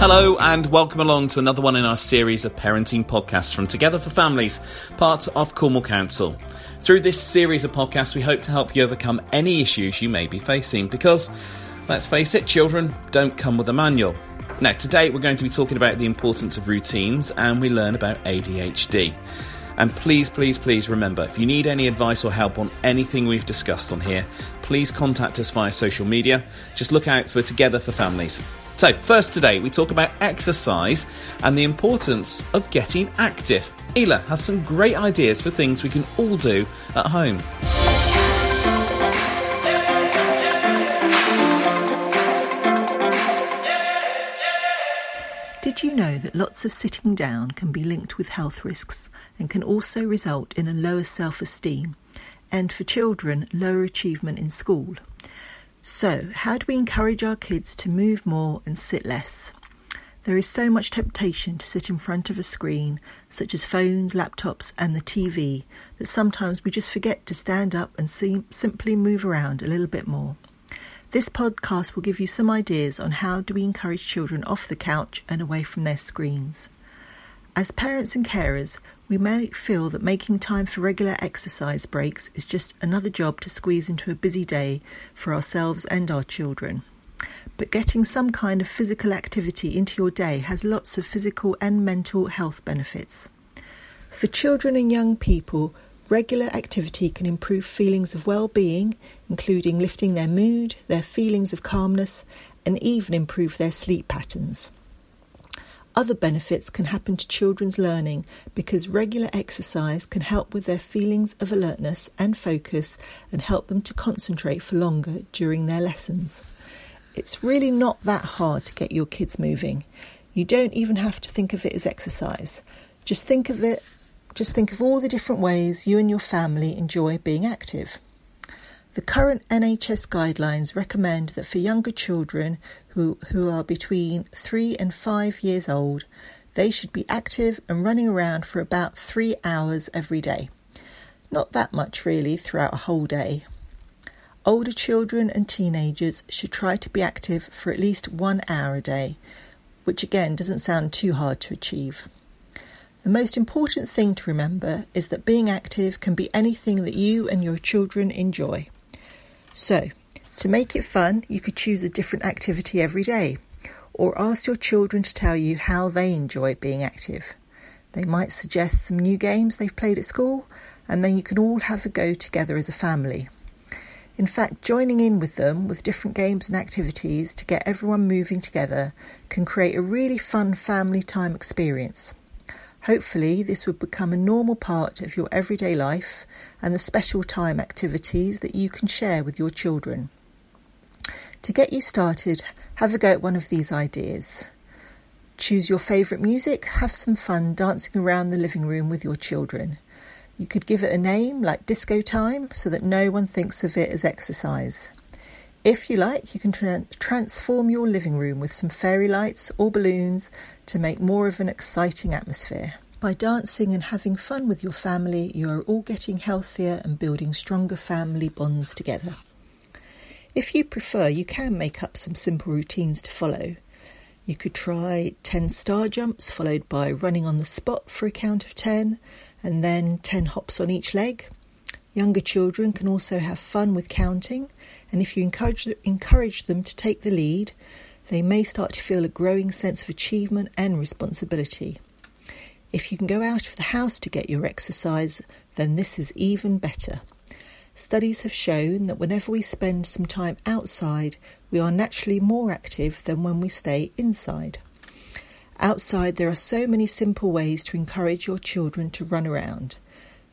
Hello, and welcome along to another one in our series of parenting podcasts from Together for Families, part of Cornwall Council. Through this series of podcasts, we hope to help you overcome any issues you may be facing because, let's face it, children don't come with a manual. Now, today we're going to be talking about the importance of routines and we learn about ADHD. And please, please, please remember if you need any advice or help on anything we've discussed on here, please contact us via social media. Just look out for Together for Families. So, first today, we talk about exercise and the importance of getting active. Ela has some great ideas for things we can all do at home. Did you know that lots of sitting down can be linked with health risks and can also result in a lower self esteem and for children, lower achievement in school? So, how do we encourage our kids to move more and sit less? There is so much temptation to sit in front of a screen, such as phones, laptops, and the TV, that sometimes we just forget to stand up and see, simply move around a little bit more. This podcast will give you some ideas on how do we encourage children off the couch and away from their screens. As parents and carers, we may feel that making time for regular exercise breaks is just another job to squeeze into a busy day for ourselves and our children. But getting some kind of physical activity into your day has lots of physical and mental health benefits. For children and young people, regular activity can improve feelings of well being, including lifting their mood, their feelings of calmness, and even improve their sleep patterns. Other benefits can happen to children's learning because regular exercise can help with their feelings of alertness and focus and help them to concentrate for longer during their lessons. It's really not that hard to get your kids moving. You don't even have to think of it as exercise. Just think of it just think of all the different ways you and your family enjoy being active. The current NHS guidelines recommend that for younger children who, who are between 3 and 5 years old, they should be active and running around for about 3 hours every day. Not that much really throughout a whole day. Older children and teenagers should try to be active for at least one hour a day, which again doesn't sound too hard to achieve. The most important thing to remember is that being active can be anything that you and your children enjoy. So, to make it fun, you could choose a different activity every day, or ask your children to tell you how they enjoy being active. They might suggest some new games they've played at school, and then you can all have a go together as a family. In fact, joining in with them with different games and activities to get everyone moving together can create a really fun family time experience. Hopefully, this would become a normal part of your everyday life and the special time activities that you can share with your children. To get you started, have a go at one of these ideas. Choose your favourite music, have some fun dancing around the living room with your children. You could give it a name like disco time so that no one thinks of it as exercise. If you like, you can tra- transform your living room with some fairy lights or balloons to make more of an exciting atmosphere. By dancing and having fun with your family, you are all getting healthier and building stronger family bonds together. If you prefer, you can make up some simple routines to follow. You could try 10 star jumps followed by running on the spot for a count of 10 and then 10 hops on each leg. Younger children can also have fun with counting, and if you encourage, encourage them to take the lead, they may start to feel a growing sense of achievement and responsibility. If you can go out of the house to get your exercise, then this is even better. Studies have shown that whenever we spend some time outside, we are naturally more active than when we stay inside. Outside, there are so many simple ways to encourage your children to run around.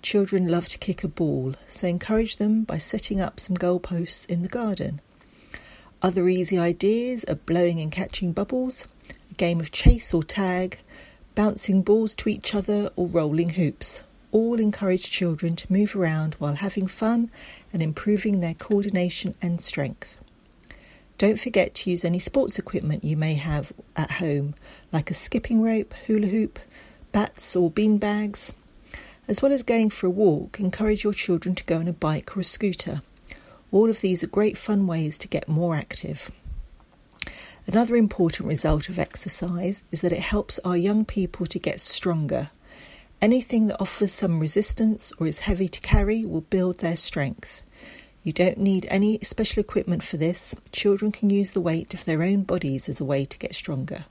Children love to kick a ball, so encourage them by setting up some goalposts in the garden. Other easy ideas are blowing and catching bubbles, a game of chase or tag, bouncing balls to each other, or rolling hoops. All encourage children to move around while having fun and improving their coordination and strength. Don't forget to use any sports equipment you may have at home, like a skipping rope, hula hoop, bats, or bean bags. As well as going for a walk, encourage your children to go on a bike or a scooter. All of these are great fun ways to get more active. Another important result of exercise is that it helps our young people to get stronger. Anything that offers some resistance or is heavy to carry will build their strength. You don't need any special equipment for this. Children can use the weight of their own bodies as a way to get stronger.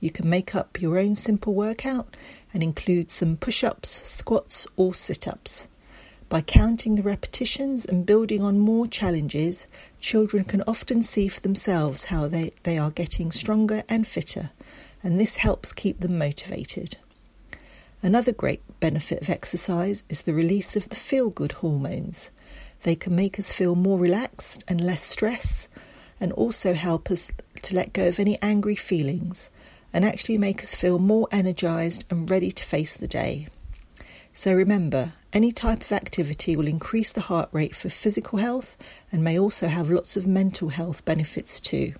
You can make up your own simple workout and include some push ups, squats, or sit ups. By counting the repetitions and building on more challenges, children can often see for themselves how they, they are getting stronger and fitter, and this helps keep them motivated. Another great benefit of exercise is the release of the feel good hormones. They can make us feel more relaxed and less stress, and also help us to let go of any angry feelings and actually make us feel more energized and ready to face the day. So remember, any type of activity will increase the heart rate for physical health and may also have lots of mental health benefits too.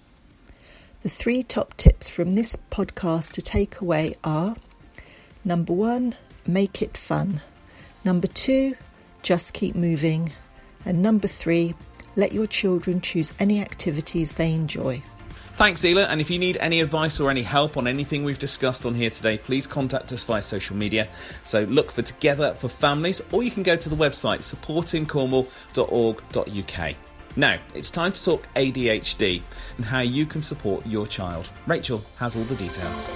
The three top tips from this podcast to take away are number one, make it fun. Number two, just keep moving. And number three, let your children choose any activities they enjoy. Thanks, Ela. And if you need any advice or any help on anything we've discussed on here today, please contact us via social media. So look for Together for Families, or you can go to the website supportingcornwall.org.uk. Now, it's time to talk ADHD and how you can support your child. Rachel has all the details.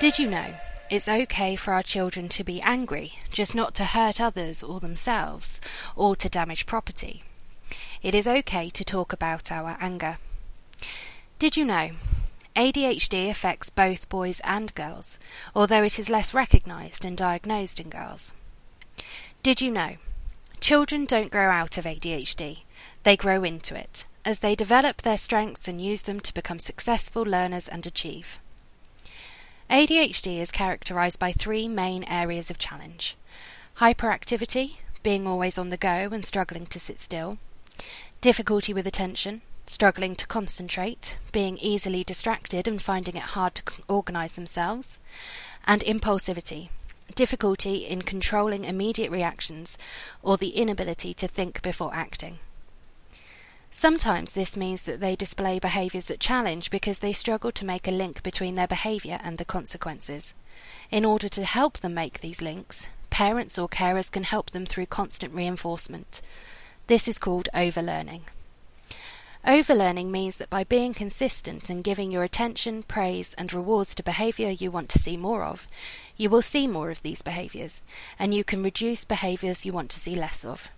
Did you know it's okay for our children to be angry, just not to hurt others or themselves, or to damage property. It is okay to talk about our anger. Did you know? ADHD affects both boys and girls, although it is less recognized and diagnosed in girls. Did you know? Children don't grow out of ADHD, they grow into it, as they develop their strengths and use them to become successful learners and achieve. ADHD is characterized by three main areas of challenge. Hyperactivity, being always on the go and struggling to sit still, difficulty with attention, struggling to concentrate, being easily distracted and finding it hard to organize themselves, and impulsivity, difficulty in controlling immediate reactions or the inability to think before acting. Sometimes this means that they display behaviours that challenge because they struggle to make a link between their behaviour and the consequences. In order to help them make these links, parents or carers can help them through constant reinforcement. This is called overlearning. Overlearning means that by being consistent and giving your attention, praise, and rewards to behaviour you want to see more of, you will see more of these behaviours, and you can reduce behaviours you want to see less of.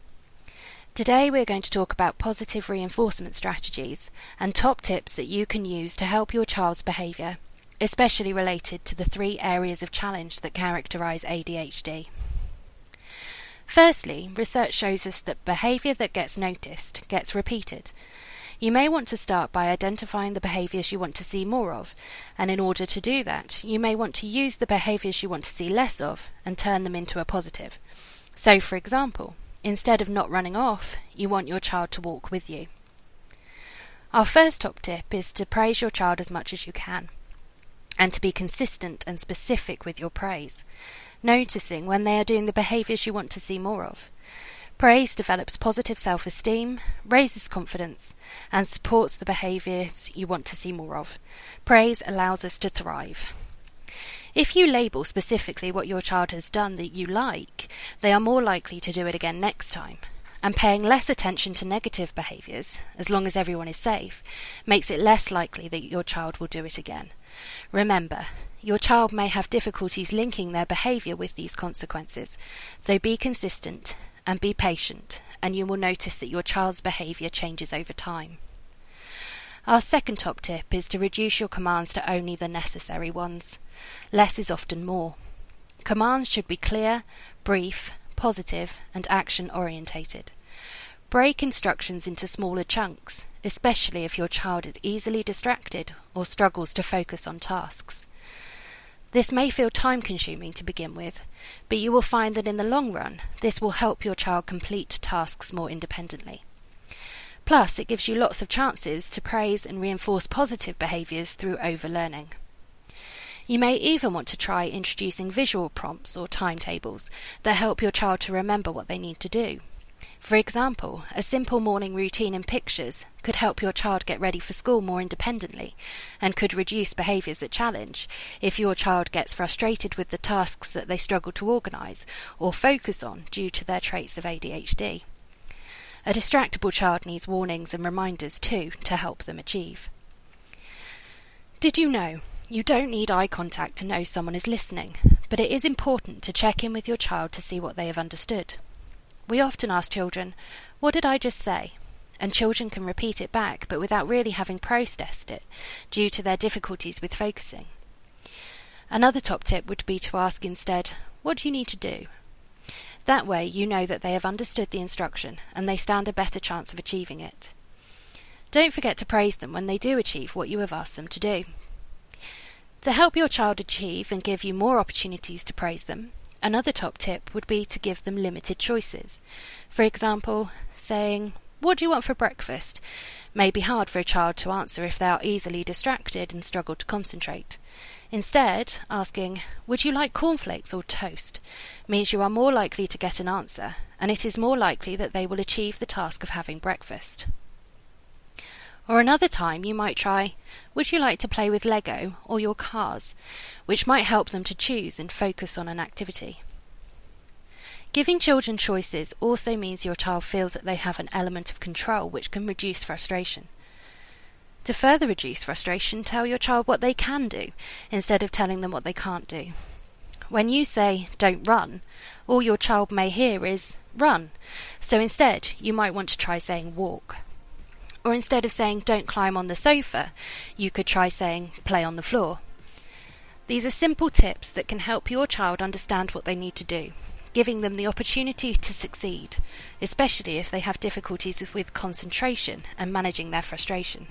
Today we're going to talk about positive reinforcement strategies and top tips that you can use to help your child's behaviour, especially related to the three areas of challenge that characterise ADHD. Firstly, research shows us that behaviour that gets noticed gets repeated. You may want to start by identifying the behaviours you want to see more of, and in order to do that, you may want to use the behaviours you want to see less of and turn them into a positive. So, for example, Instead of not running off, you want your child to walk with you. Our first top tip is to praise your child as much as you can, and to be consistent and specific with your praise, noticing when they are doing the behaviours you want to see more of. Praise develops positive self esteem, raises confidence, and supports the behaviours you want to see more of. Praise allows us to thrive. If you label specifically what your child has done that you like, they are more likely to do it again next time. And paying less attention to negative behaviours, as long as everyone is safe, makes it less likely that your child will do it again. Remember, your child may have difficulties linking their behaviour with these consequences, so be consistent and be patient, and you will notice that your child's behaviour changes over time. Our second top tip is to reduce your commands to only the necessary ones. Less is often more. Commands should be clear, brief, positive, and action orientated. Break instructions into smaller chunks, especially if your child is easily distracted or struggles to focus on tasks. This may feel time consuming to begin with, but you will find that in the long run, this will help your child complete tasks more independently. Plus, it gives you lots of chances to praise and reinforce positive behaviours through overlearning. You may even want to try introducing visual prompts or timetables that help your child to remember what they need to do. For example, a simple morning routine in pictures could help your child get ready for school more independently and could reduce behaviours that challenge if your child gets frustrated with the tasks that they struggle to organise or focus on due to their traits of ADHD. A distractible child needs warnings and reminders too to help them achieve. Did you know you don't need eye contact to know someone is listening, but it is important to check in with your child to see what they have understood? We often ask children, What did I just say? And children can repeat it back, but without really having processed it, due to their difficulties with focusing. Another top tip would be to ask instead, What do you need to do? That way, you know that they have understood the instruction and they stand a better chance of achieving it. Don't forget to praise them when they do achieve what you have asked them to do. To help your child achieve and give you more opportunities to praise them, Another top tip would be to give them limited choices. For example, saying, What do you want for breakfast? may be hard for a child to answer if they are easily distracted and struggle to concentrate. Instead, asking, Would you like cornflakes or toast? means you are more likely to get an answer, and it is more likely that they will achieve the task of having breakfast. Or another time you might try, Would you like to play with Lego or your cars? which might help them to choose and focus on an activity. Giving children choices also means your child feels that they have an element of control which can reduce frustration. To further reduce frustration, tell your child what they can do instead of telling them what they can't do. When you say, don't run, all your child may hear is, run. So instead, you might want to try saying, walk. Or instead of saying, don't climb on the sofa, you could try saying, play on the floor. These are simple tips that can help your child understand what they need to do, giving them the opportunity to succeed, especially if they have difficulties with concentration and managing their frustration.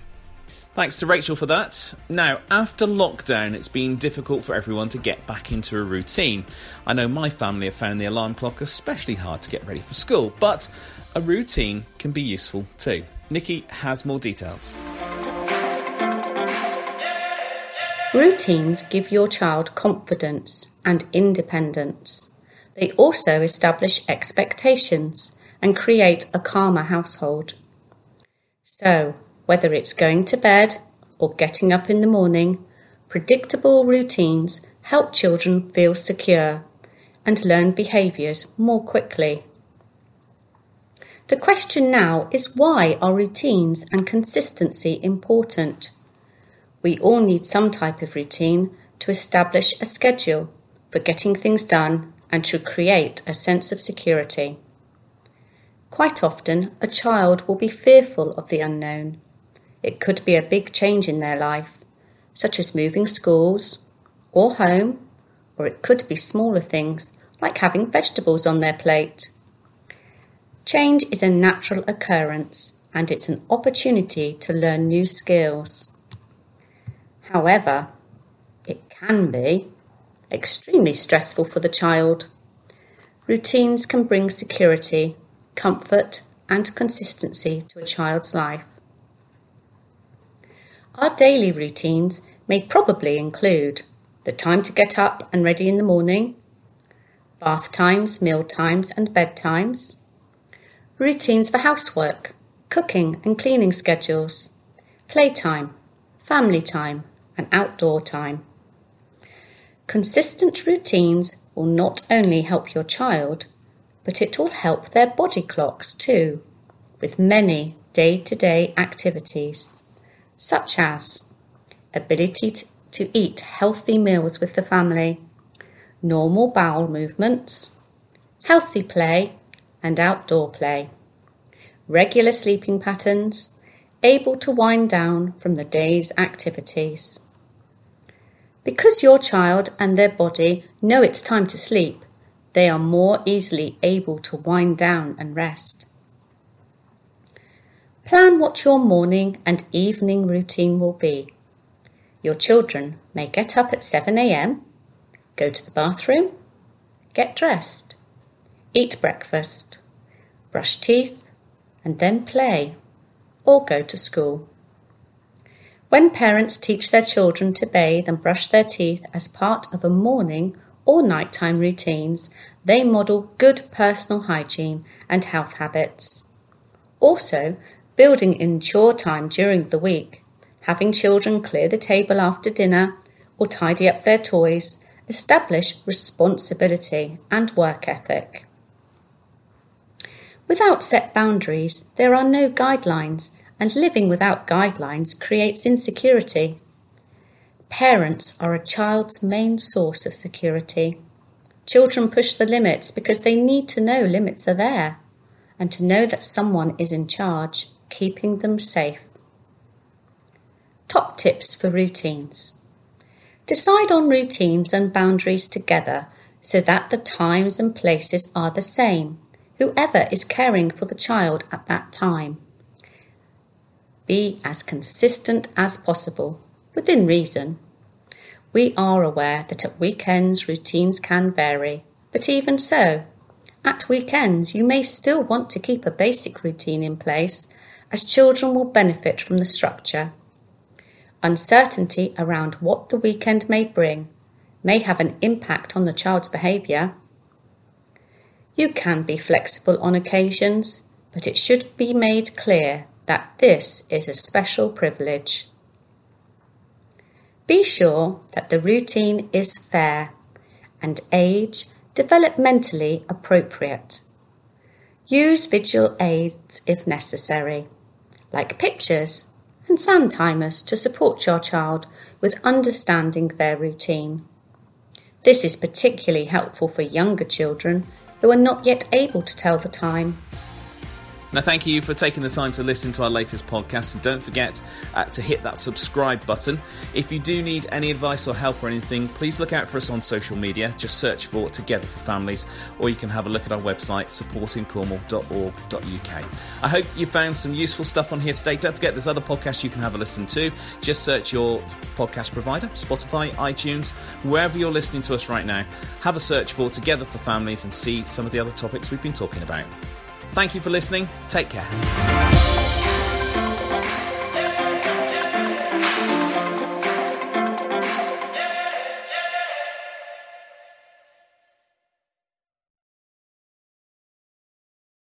Thanks to Rachel for that. Now, after lockdown, it's been difficult for everyone to get back into a routine. I know my family have found the alarm clock especially hard to get ready for school, but a routine can be useful too. Nikki has more details. Routines give your child confidence and independence. They also establish expectations and create a calmer household. So, whether it's going to bed or getting up in the morning, predictable routines help children feel secure and learn behaviours more quickly. The question now is why are routines and consistency important? We all need some type of routine to establish a schedule for getting things done and to create a sense of security. Quite often, a child will be fearful of the unknown. It could be a big change in their life, such as moving schools or home, or it could be smaller things like having vegetables on their plate. Change is a natural occurrence and it's an opportunity to learn new skills. However, it can be extremely stressful for the child. Routines can bring security, comfort, and consistency to a child's life. Our daily routines may probably include the time to get up and ready in the morning, bath times, meal times, and bedtimes, routines for housework, cooking and cleaning schedules, playtime, family time, and outdoor time. Consistent routines will not only help your child, but it will help their body clocks too, with many day to day activities, such as ability to eat healthy meals with the family, normal bowel movements, healthy play and outdoor play, regular sleeping patterns, able to wind down from the day's activities. Because your child and their body know it's time to sleep, they are more easily able to wind down and rest. Plan what your morning and evening routine will be. Your children may get up at 7am, go to the bathroom, get dressed, eat breakfast, brush teeth, and then play or go to school. When parents teach their children to bathe and brush their teeth as part of a morning or nighttime routines, they model good personal hygiene and health habits. Also, building in chore time during the week, having children clear the table after dinner or tidy up their toys, establish responsibility and work ethic. Without set boundaries, there are no guidelines, and living without guidelines creates insecurity. Parents are a child's main source of security. Children push the limits because they need to know limits are there and to know that someone is in charge, keeping them safe. Top tips for routines. Decide on routines and boundaries together so that the times and places are the same whoever is caring for the child at that time. Be as consistent as possible, within reason. We are aware that at weekends routines can vary, but even so, at weekends you may still want to keep a basic routine in place as children will benefit from the structure. Uncertainty around what the weekend may bring may have an impact on the child's behaviour you can be flexible on occasions, but it should be made clear that this is a special privilege. Be sure that the routine is fair and age developmentally appropriate. Use visual aids if necessary, like pictures and sand timers to support your child with understanding their routine. This is particularly helpful for younger children who are not yet able to tell the time. Now, thank you for taking the time to listen to our latest podcast. And don't forget uh, to hit that subscribe button. If you do need any advice or help or anything, please look out for us on social media. Just search for Together for Families, or you can have a look at our website, supportingcornwall.org.uk. I hope you found some useful stuff on here today. Don't forget, there's other podcasts you can have a listen to. Just search your podcast provider, Spotify, iTunes, wherever you're listening to us right now. Have a search for Together for Families and see some of the other topics we've been talking about. Thank you for listening. Take care.